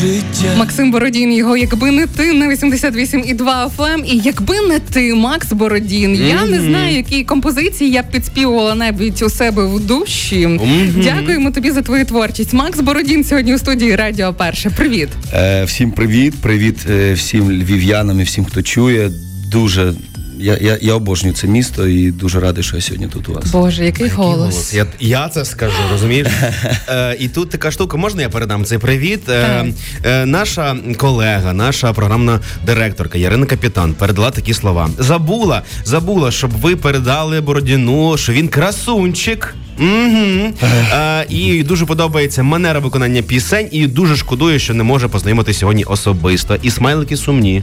життя. Максим Бородін, його якби не ти на 88,2 FM. І якби не ти, Макс Бородін. Mm-hmm. Я не знаю, які композиції я б підспівувала навіть у себе в душі. Mm-hmm. Дякуємо тобі за твою творчість. Макс Бородін сьогодні у студії Радіо Перше. Привіт. Е, Всім привіт, привіт е, всім львів'янам і всім, хто чує. Дуже я я, я обожнюю це місто і дуже радий, що я сьогодні тут у вас. Боже, який, який голос. голос. Я я це скажу, розумієш? е, І тут така штука, можна я передам цей привіт? Е, е, Наша колега, наша програмна директорка Ярина Капітан передала такі слова. Забула, забула, щоб ви передали Бородіну, що він красунчик. Угу. А, І дуже подобається манера виконання пісень, і дуже шкодує, що не може познайомити сьогодні особисто. І смайлики сумні.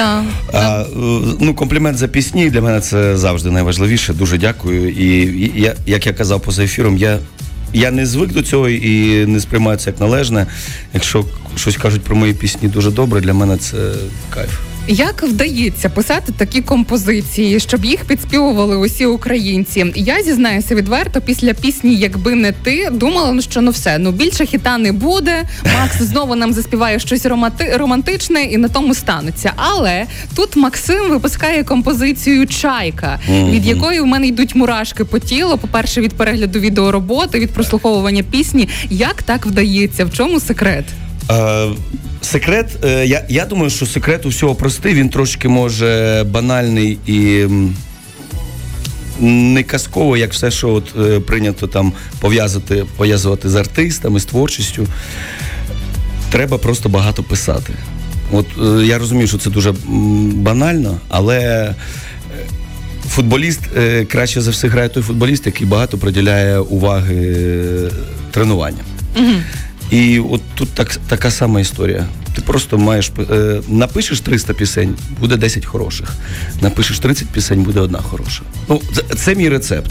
Так. А, ну, комплімент за пісні для мене це завжди найважливіше. Дуже дякую. І, і я, як я казав поза ефіром, я. Я не звик до цього і не сприймаю це як належне. Якщо щось кажуть про мої пісні дуже добре, для мене це кайф. Як вдається писати такі композиції, щоб їх підспівували усі українці? Я зізнаюся відверто після пісні, якби не ти, думала, ну що ну все, ну більше хіта не буде. Макс знову нам заспіває щось романти- романтичне і на тому станеться. Але тут Максим випускає композицію Чайка, від якої в мене йдуть мурашки по тілу. По перше, від перегляду відеороботи, від прослуховування пісні. Як так вдається? В чому секрет? Е, секрет, е, я я думаю, що секрет у всього простий, він трошки може банальний і не казково, як все, що от е, прийнято там пов'язати, пов'язувати з артистами, з творчістю. Треба просто багато писати. От я розумію, що це дуже банально, але футболіст краще за все грає той футболіст, який багато приділяє уваги тренуванням. Угу. І от тут так, така сама історія. Ти просто маєш е, напишеш 300 пісень, буде 10 хороших. Напишеш 30 пісень, буде одна хороша. Ну, це, це мій рецепт.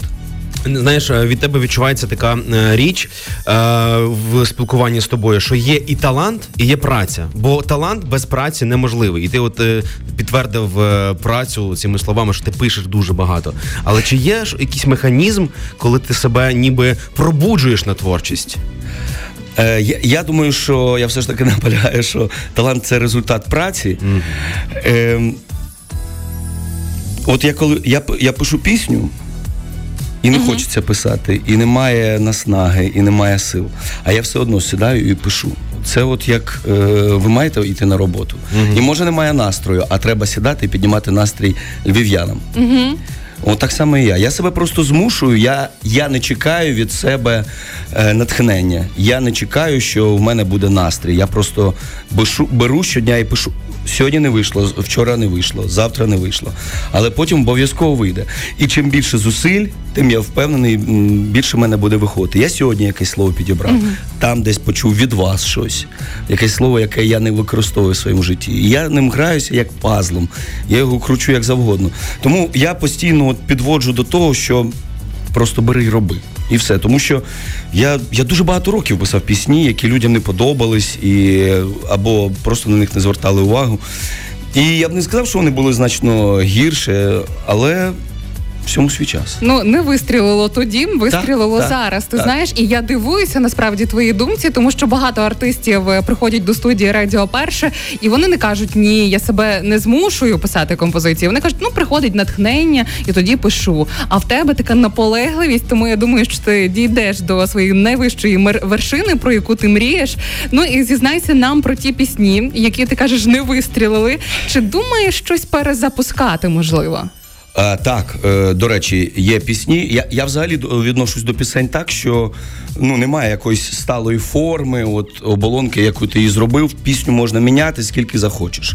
Знаєш, е, від тебе відчувається така е, річ е, в спілкуванні з тобою, що є і талант, і є праця. Бо талант без праці неможливий. І ти от е, підтвердив е, працю цими словами, що ти пишеш дуже багато. Але чи є ж якийсь механізм, коли ти себе ніби пробуджуєш на творчість? Е, я, я думаю, що я все ж таки наполягаю, що талант це результат праці. Mm-hmm. Е, От я коли я я пишу пісню, і не mm-hmm. хочеться писати, і немає наснаги, і немає сил. А я все одно сідаю і пишу. Це от як е, ви маєте йти на роботу. Mm-hmm. І може немає настрою, а треба сідати і піднімати настрій львів'янам. От так само і я. Я себе просто змушую. Я я не чекаю від себе е, натхнення. Я не чекаю, що в мене буде настрій. Я просто бешу, беру щодня і пишу. Сьогодні не вийшло, вчора не вийшло, завтра не вийшло. Але потім обов'язково вийде. І чим більше зусиль, тим я впевнений, більше в мене буде виходити. Я сьогодні якесь слово підібрав, mm-hmm. там десь почув від вас щось, якесь слово, яке я не використовую в своєму житті. І я ним граюся як пазлом. Я його кручу як завгодно. Тому я постійно от підводжу до того, що просто бери і роби. І все. Тому що я я дуже багато років писав пісні, які людям не подобались, і, або просто на них не звертали увагу. І я б не сказав, що вони були значно гірше, але всьому свій час. Ну не вистрілило тоді, вистрілило так, зараз. Ти так. знаєш, і я дивуюся насправді твоїй думці, тому що багато артистів е, приходять до студії Радіо Перше, і вони не кажуть Ні, я себе не змушую писати композиції. Вони кажуть, ну приходить натхнення, і тоді пишу. А в тебе така наполегливість, тому я думаю, що ти дійдеш до своєї найвищої вершини, про яку ти мрієш. Ну і зізнайся нам про ті пісні, які ти кажеш, не вистрілили. Чи думаєш щось перезапускати можливо? А, Так, е, до речі, є пісні. Я я взагалі відношусь до пісень так, що ну немає якоїсь сталої форми, от оболонки, яку ти її зробив. Пісню можна міняти скільки захочеш.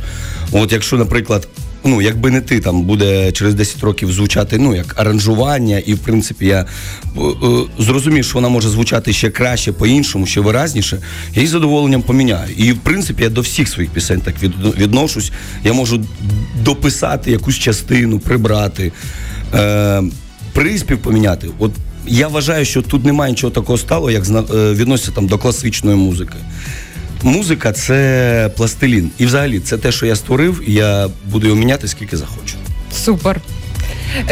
От якщо, наприклад, ну якби не ти там буде через 10 років звучати ну як аранжування, і в принципі я е, е, зрозумів, що вона може звучати ще краще по-іншому, ще виразніше. Я її задоволенням поміняю. І в принципі я до всіх своїх пісень так від, відношусь. Я можу дописати якусь частину, прибрати, е, приспів поміняти. От я вважаю, що тут немає нічого такого стало, як е, відноситься там до класичної музики музика це пластилін. І взагалі це те, що я створив, я буду його міняти скільки захочу. Супер.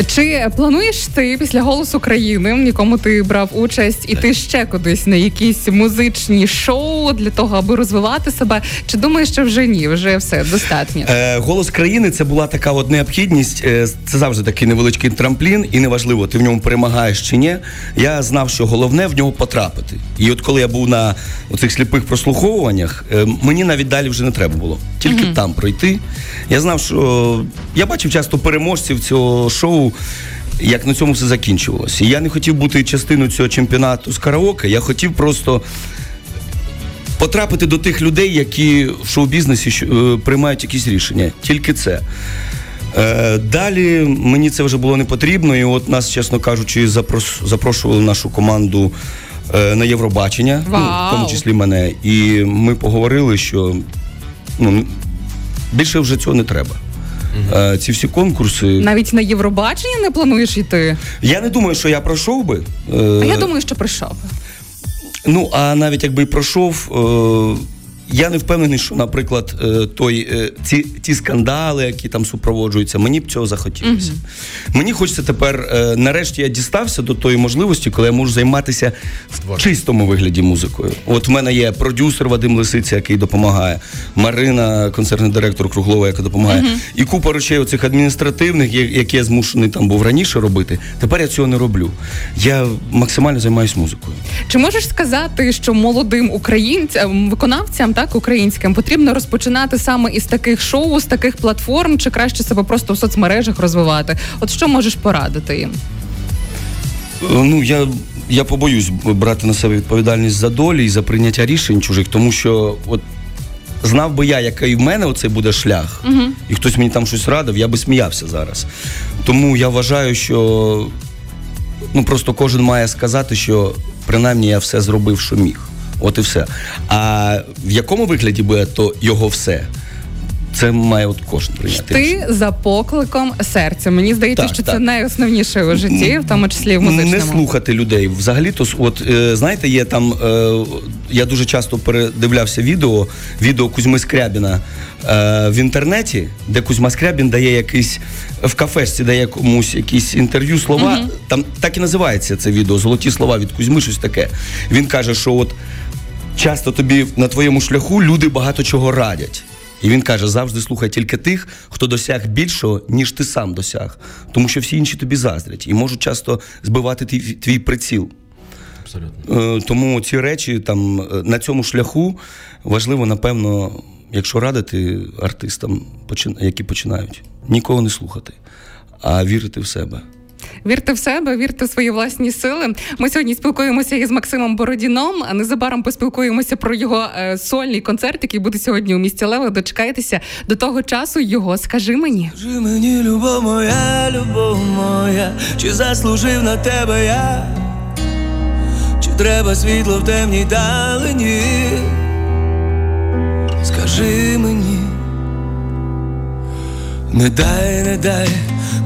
Чи плануєш ти після голосу країни, в якому ти брав участь, іти ще кудись на якісь музичні шоу для того, аби розвивати себе? Чи думаєш, що вже ні? Вже все достатньо? Е, Голос країни це була така от необхідність. Е, це завжди такий невеличкий трамплін, і неважливо, ти в ньому перемагаєш чи ні. Я знав, що головне в нього потрапити. І от коли я був на цих сліпих прослуховуваннях, е, мені навіть далі вже не треба було. Тільки mm-hmm. там пройти. Я знав, що я бачив часто переможців цього шоу. Як на цьому все закінчувалося. І я не хотів бути частиною цього чемпіонату з караоке, я хотів просто потрапити до тих людей, які в шоу-бізнесі е, приймають якісь рішення. Тільки це. Е, далі мені це вже було не потрібно, і от нас, чесно кажучи, запрошували нашу команду е, на Євробачення, ну, в тому числі мене. І ми поговорили, що ну, більше вже цього не треба. Угу. Ці всі конкурси. Навіть на Євробачення не плануєш йти? Я не думаю, що я пройшов би. А я думаю, що пройшов. Ну, а навіть якби пройшов. Я не впевнений, що, наприклад, е, той е, ці ті скандали, які там супроводжуються, мені б цього захотілося. uh Мені хочеться тепер, е, нарешті, я дістався до тої можливості, коли я можу займатися в чистому вигляді музикою. От в мене є продюсер Вадим Лисиця, який допомагає, Марина, концертний директор Круглова, яка допомагає, uh і купа речей оцих адміністративних, які я змушений там був раніше робити. Тепер я цього не роблю. Я максимально займаюся музикою. Чи можеш сказати, що молодим українцям виконавцям так українським потрібно розпочинати саме із таких шоу, з таких платформ, чи краще себе просто в соцмережах розвивати? От що можеш порадити їм? Ну я я побоюсь брати на себе відповідальність за долі і за прийняття рішень чужих, тому що от. Знав би я, який в мене оцей буде шлях, uh і хтось мені там щось радив, я би сміявся зараз. Тому я вважаю, що ну просто кожен має сказати, що принаймні я все зробив, що міг. От і все. А в якому вигляді буде то його все? Це має от кожен прийняти. Ти за покликом серця. Мені здається, так, що так. це найосновніше у житті, в тому числі в музичному. Не слухати людей. Взагалі, то от е, знаєте, є там. Е, я дуже часто передивлявся відео, відео Кузьми Скрябіна е, в інтернеті, де Кузьма Скрябін дає якийсь в кафешці, дає комусь якісь інтерв'ю слова. Угу. Там так і називається це відео Золоті слова від Кузьми, щось таке. Він каже, що от часто тобі на твоєму шляху люди багато чого радять. І він каже: завжди слухай тільки тих, хто досяг більшого, ніж ти сам досяг. Тому що всі інші тобі заздрять і можуть часто збивати твій, твій приціл. Абсолютно. Е, тому ці речі там е, на цьому шляху важливо, напевно, якщо радити артистам, які починають, нікого не слухати, а вірити в себе. Вірте в себе, вірте в свої власні сили. Ми сьогодні спілкуємося із Максимом Бородіном. А незабаром поспілкуємося про його е, сольний концерт, який буде сьогодні у місті Лева. Дочекайтеся до того часу. Його скажи мені. Скажи мені, любов моя, любов моя, чи заслужив на тебе я? Чи треба світло в темній далині? Скажи мені, не дай, не дай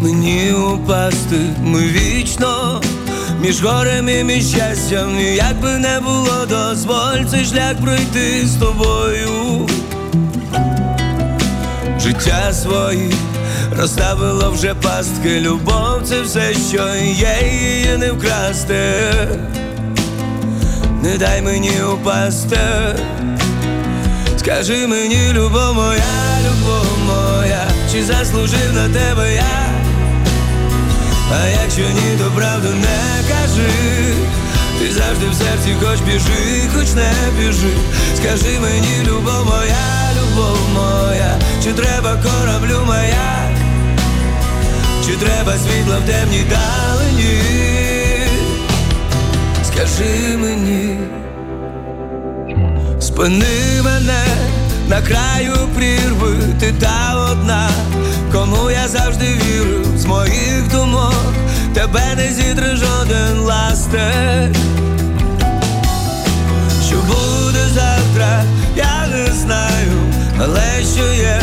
мені упасти, ми вічно між горем і між щастям, як би не було, дозволь цей шлях пройти з тобою. Життя свої розставило вже пастки, любов це все, що є, її не вкрасти, не дай мені упасти, скажи мені, любов моя, любов моя, чи заслужив на тебе я? А якщо ні, то правду не кажи, ти завжди в серці хоч біжи, хоч не біжи. Скажи мені, любов моя, любов моя, чи треба кораблю маяк, чи треба світла в темній далині? Скажи мені, спини мене на краю прірви, ти та одна, кому я завжди вірю, з моїх думок тебе не зітре жоден ластер. Що буде завтра, я не знаю, але що є,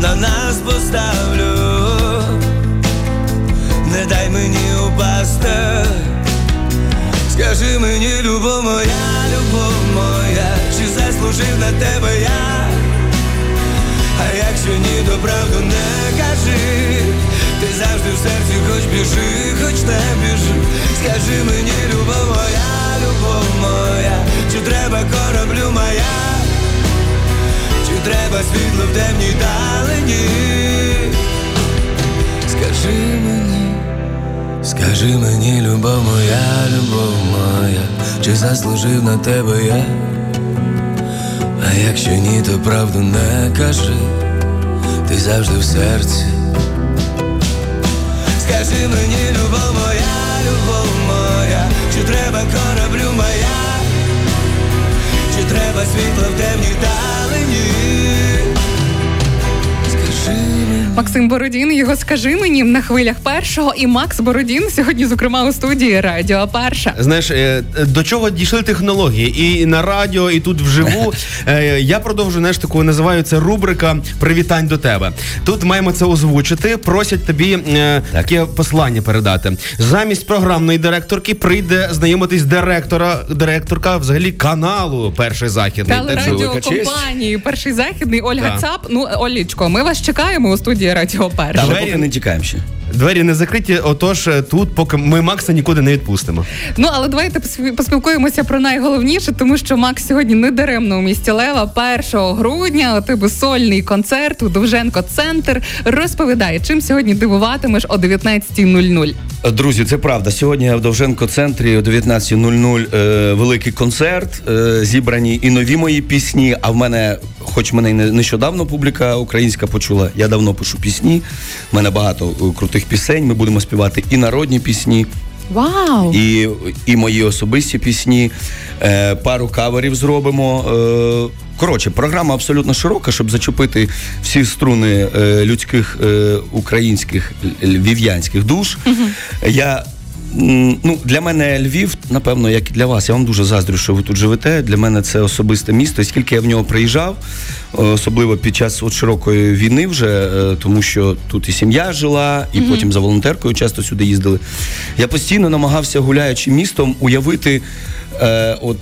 на нас поставлю, не дай мені упасти. Скажи мені, любов моя, любов моя, чи заслужив на тебе я? А якщо ні, то правду не кажи, ти завжди в серці, хоч біжи, хоч не біжи. Скажи мені, любов моя, любов моя, чи треба кораблю моя, чи треба світло в темній далині. Скажи мені, скажи мені, любов моя, любов моя, чи заслужив на тебе я? А якщо ні, то правду не кажи, ти завжди в серці. Скажи мені, любов моя, любов моя, чи треба кораблю моя, чи треба світло в темній далині? Максим Бородін, його скажи мені на хвилях першого, і Макс Бородін сьогодні, зокрема, у студії Радіо Перша. Знаєш, е, до чого дійшли технології? І на радіо, і тут вживу. Е, Я продовжую знаєш, таку називаю це рубрика Привітань до тебе. Тут маємо це озвучити. Просять тобі е, таке послання передати. Замість програмної директорки прийде знайомитись директора, директорка взагалі каналу Перший західний. Телерадіокомпанії Перший західний Ольга Так. Цап. Ну, Олічко, ми вас чекаємо у студії Радіо Перша. Та ми Двері- поки не тікаємо ще. Двері не закриті, отож е, тут, поки ми Макса нікуди не відпустимо. Ну але давайте пос- поспілкуємося про найголовніше, тому що Макс сьогодні не даремно у місті Лева 1 грудня. У сольний концерт у Довженко Центр. Розповідає, чим сьогодні дивуватимеш о 19.00. Друзі, це правда. Сьогодні в Довженко центрі о 19.00 е, великий концерт. Е, зібрані і нові мої пісні. А в мене, хоч мене й не- нещодавно публіка українська почула, я давно пишу пісні. У мене багато е, крутих пісень. Ми будемо співати і народні пісні, Вау! і, і мої особисті пісні. Е, пару каверів зробимо. Е, коротше, програма абсолютно широка, щоб зачепити всі струни е, людських е, українських львів'янських душ. Я м, Ну, для мене Львів, напевно, як і для вас. Я вам дуже заздрю, що ви тут живете. Для мене це особисте місто. І скільки я в нього приїжджав, е, особливо під час от широкої війни, вже е, тому що тут і сім'я жила, і потім за волонтеркою часто сюди їздили. Я постійно намагався, гуляючи містом, уявити, е, от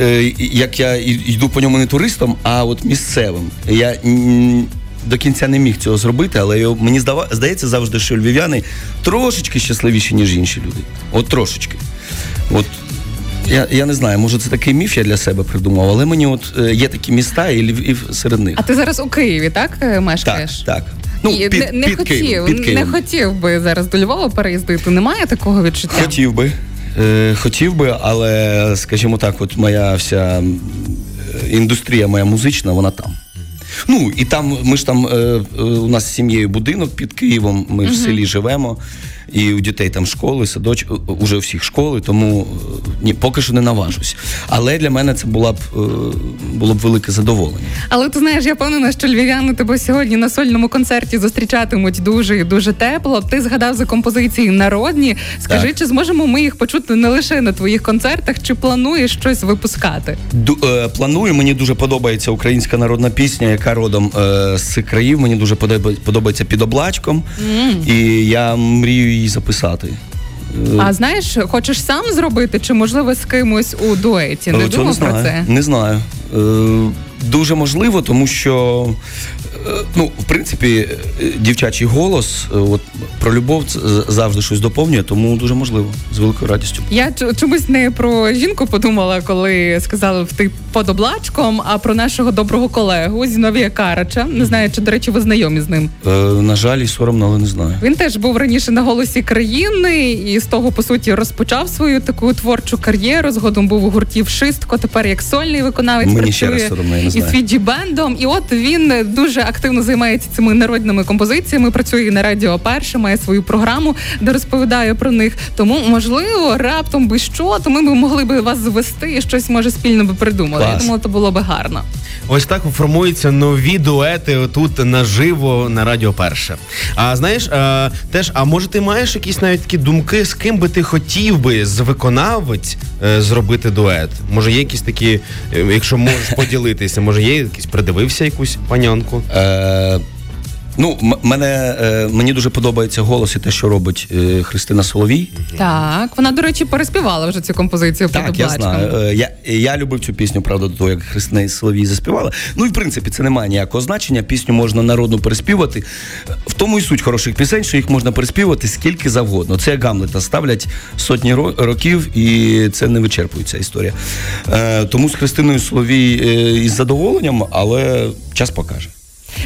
е, як я йду по ньому не туристом, а от місцевим. Я до кінця не міг цього зробити, але його- мені здава, здається завжди, що львів'яни трошечки щасливіші, ніж інші люди. От трошечки. От я, я не знаю, може це такий міф я для себе придумав, але мені от е, є такі міста, і Львів серед них. А ти зараз у Києві, так е, Так, мешкаєш? так. Ну, І під, не, не під хотів, Києвом, під не хотів би зараз до Львова переїздити. Немає такого відчуття? Хотів би. Е, хотів би, але, скажімо так, от моя вся е, індустрія моя музична, вона там. Ну, і там, ми ж там, е, е, у нас з сім'єю будинок під Києвом, ми в селі живемо, і у дітей там школи, садоч, е, уже у всіх школи, тому е, ні, поки що не наважусь. Але для мене це була б, е, було б велике задоволення. Але ти знаєш, я впевнена, що львів'яни тебе сьогодні на сольному концерті зустрічатимуть дуже і дуже тепло. Ти згадав за композиції народні. Скажи, Так. чи зможемо ми їх почути не лише на твоїх концертах, чи плануєш щось випускати? Ду- е, планую. Мені дуже подобається українська народна пісня, яка родом е, з цих країв. Мені дуже подоба- подобається під облачком, і я мрію її записати. А знаєш, хочеш сам зробити, чи можливо з кимось у дуеті? Не е, думав про це? Не знаю. Е, дуже можливо, тому що. Е, Ну, в принципі, е, дівчачий голос, е, от про любов завжди щось доповнює, тому дуже можливо, з великою радістю. Я чомусь не про жінку подумала, коли сказали в ти під облачком, а про нашого доброго колегу Зіновія Карача. Не знаю, чи до речі, ви знайомі з ним. Е, на жаль, і соромно, але не знаю. Він теж був раніше на голосі країни і з того по суті розпочав свою таку творчу кар'єру. Згодом був у гурті «Вшистко», тепер як сольний виконавець Мені ще працює раз соромно, я не із знаю. фіджі-бендом. І от він дуже активно займається цими народними композиціями. Працює на радіо перше, має свою програму, де розповідає про них. Тому можливо, раптом би що, то ми б могли би вас звести і щось може спільно би придумали. Я Клас. думаю, то було би гарно. Ось так формуються нові дуети тут наживо на Радіо Перше. А знаєш, е, теж, а може ти маєш якісь навіть такі думки, з ким би ти хотів би з виконавець е, зробити дует? Може, є якісь такі, е, якщо можеш поділитися, може є якийсь придивився якусь панянку? Е, Ну, мене е, мені дуже подобається голос і те, що робить е, Христина Соловій. Так, вона, до речі, переспівала вже цю композицію Так, я знаю. Е, Я, я любив цю пісню, правда, до того, як Христина Соловій заспівала. Ну і в принципі це не має ніякого значення. Пісню можна народну переспівати. В тому і суть хороших пісень, що їх можна переспівати скільки завгодно. Це як Гамлета ставлять сотні років, і це не вичерпується історія. Е, тому з Христиною Соловій е, із задоволенням, але час покаже.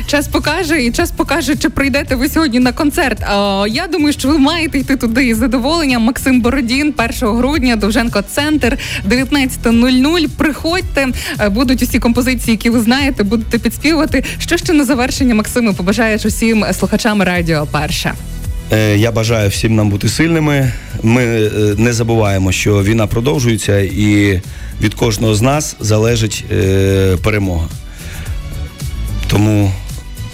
Час покаже, і час покаже, чи прийдете ви сьогодні на концерт. А, я думаю, що ви маєте йти туди із задоволенням. Максим Бородін, 1 грудня, Довженко Центр, 19.00. Приходьте, Е, будуть усі композиції, які ви знаєте, будете підспівувати. Що ще на завершення, Максиме, побажаєш усім слухачам радіо перше? Е, Я бажаю всім нам бути сильними. Ми е, не забуваємо, що війна продовжується, і від кожного з нас залежить перемога. Тому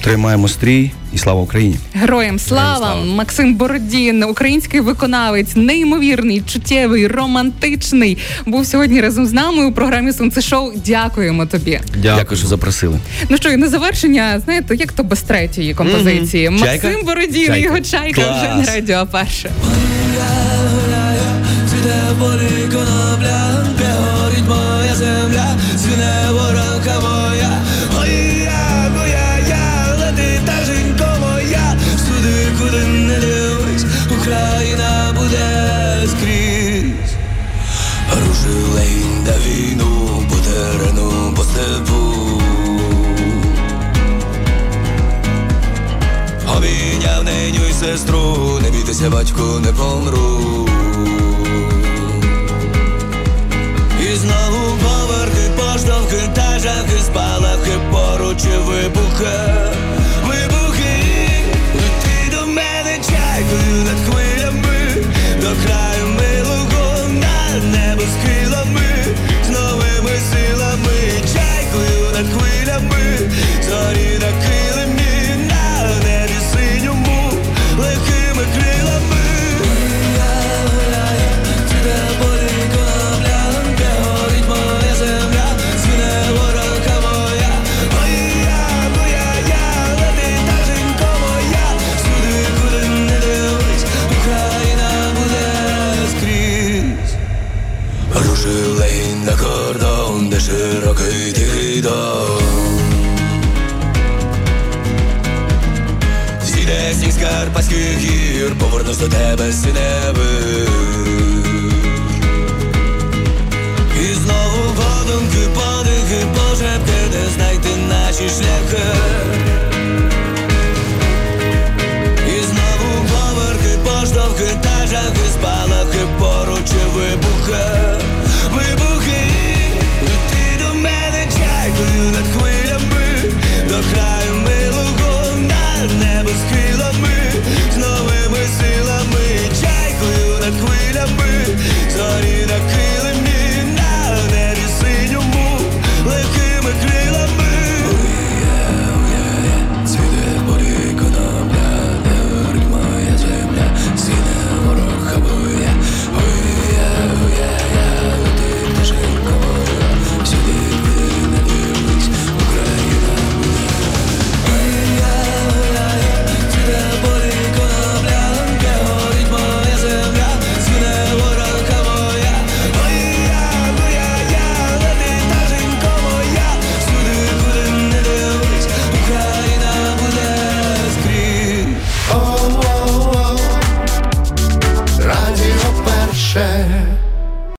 тримаємо стрій і слава Україні! Героям слава! Максим Бородін, український виконавець, неймовірний, чуттєвий, романтичний. Був сьогодні разом з нами у програмі Сонце Шоу. Дякуємо тобі. Дякую, що запросили. Ну що, і на завершення, знаєте, як то без третьої композиції. Мгм. Максим Чайка? Бородін, Чайка. його чайка вже Клас. на радіо перше. Цвіте полі конопля, горить моя земля, сестру, не бійтеся, батько, не помру. І знову поверхи, поштовхи, та жахи, спалахи, поруч і вибухи, вибухи, лети до мене чайкою над хвилями, до краю милого над небо схилами, з новими силами, чайкою над хвилями, зорі на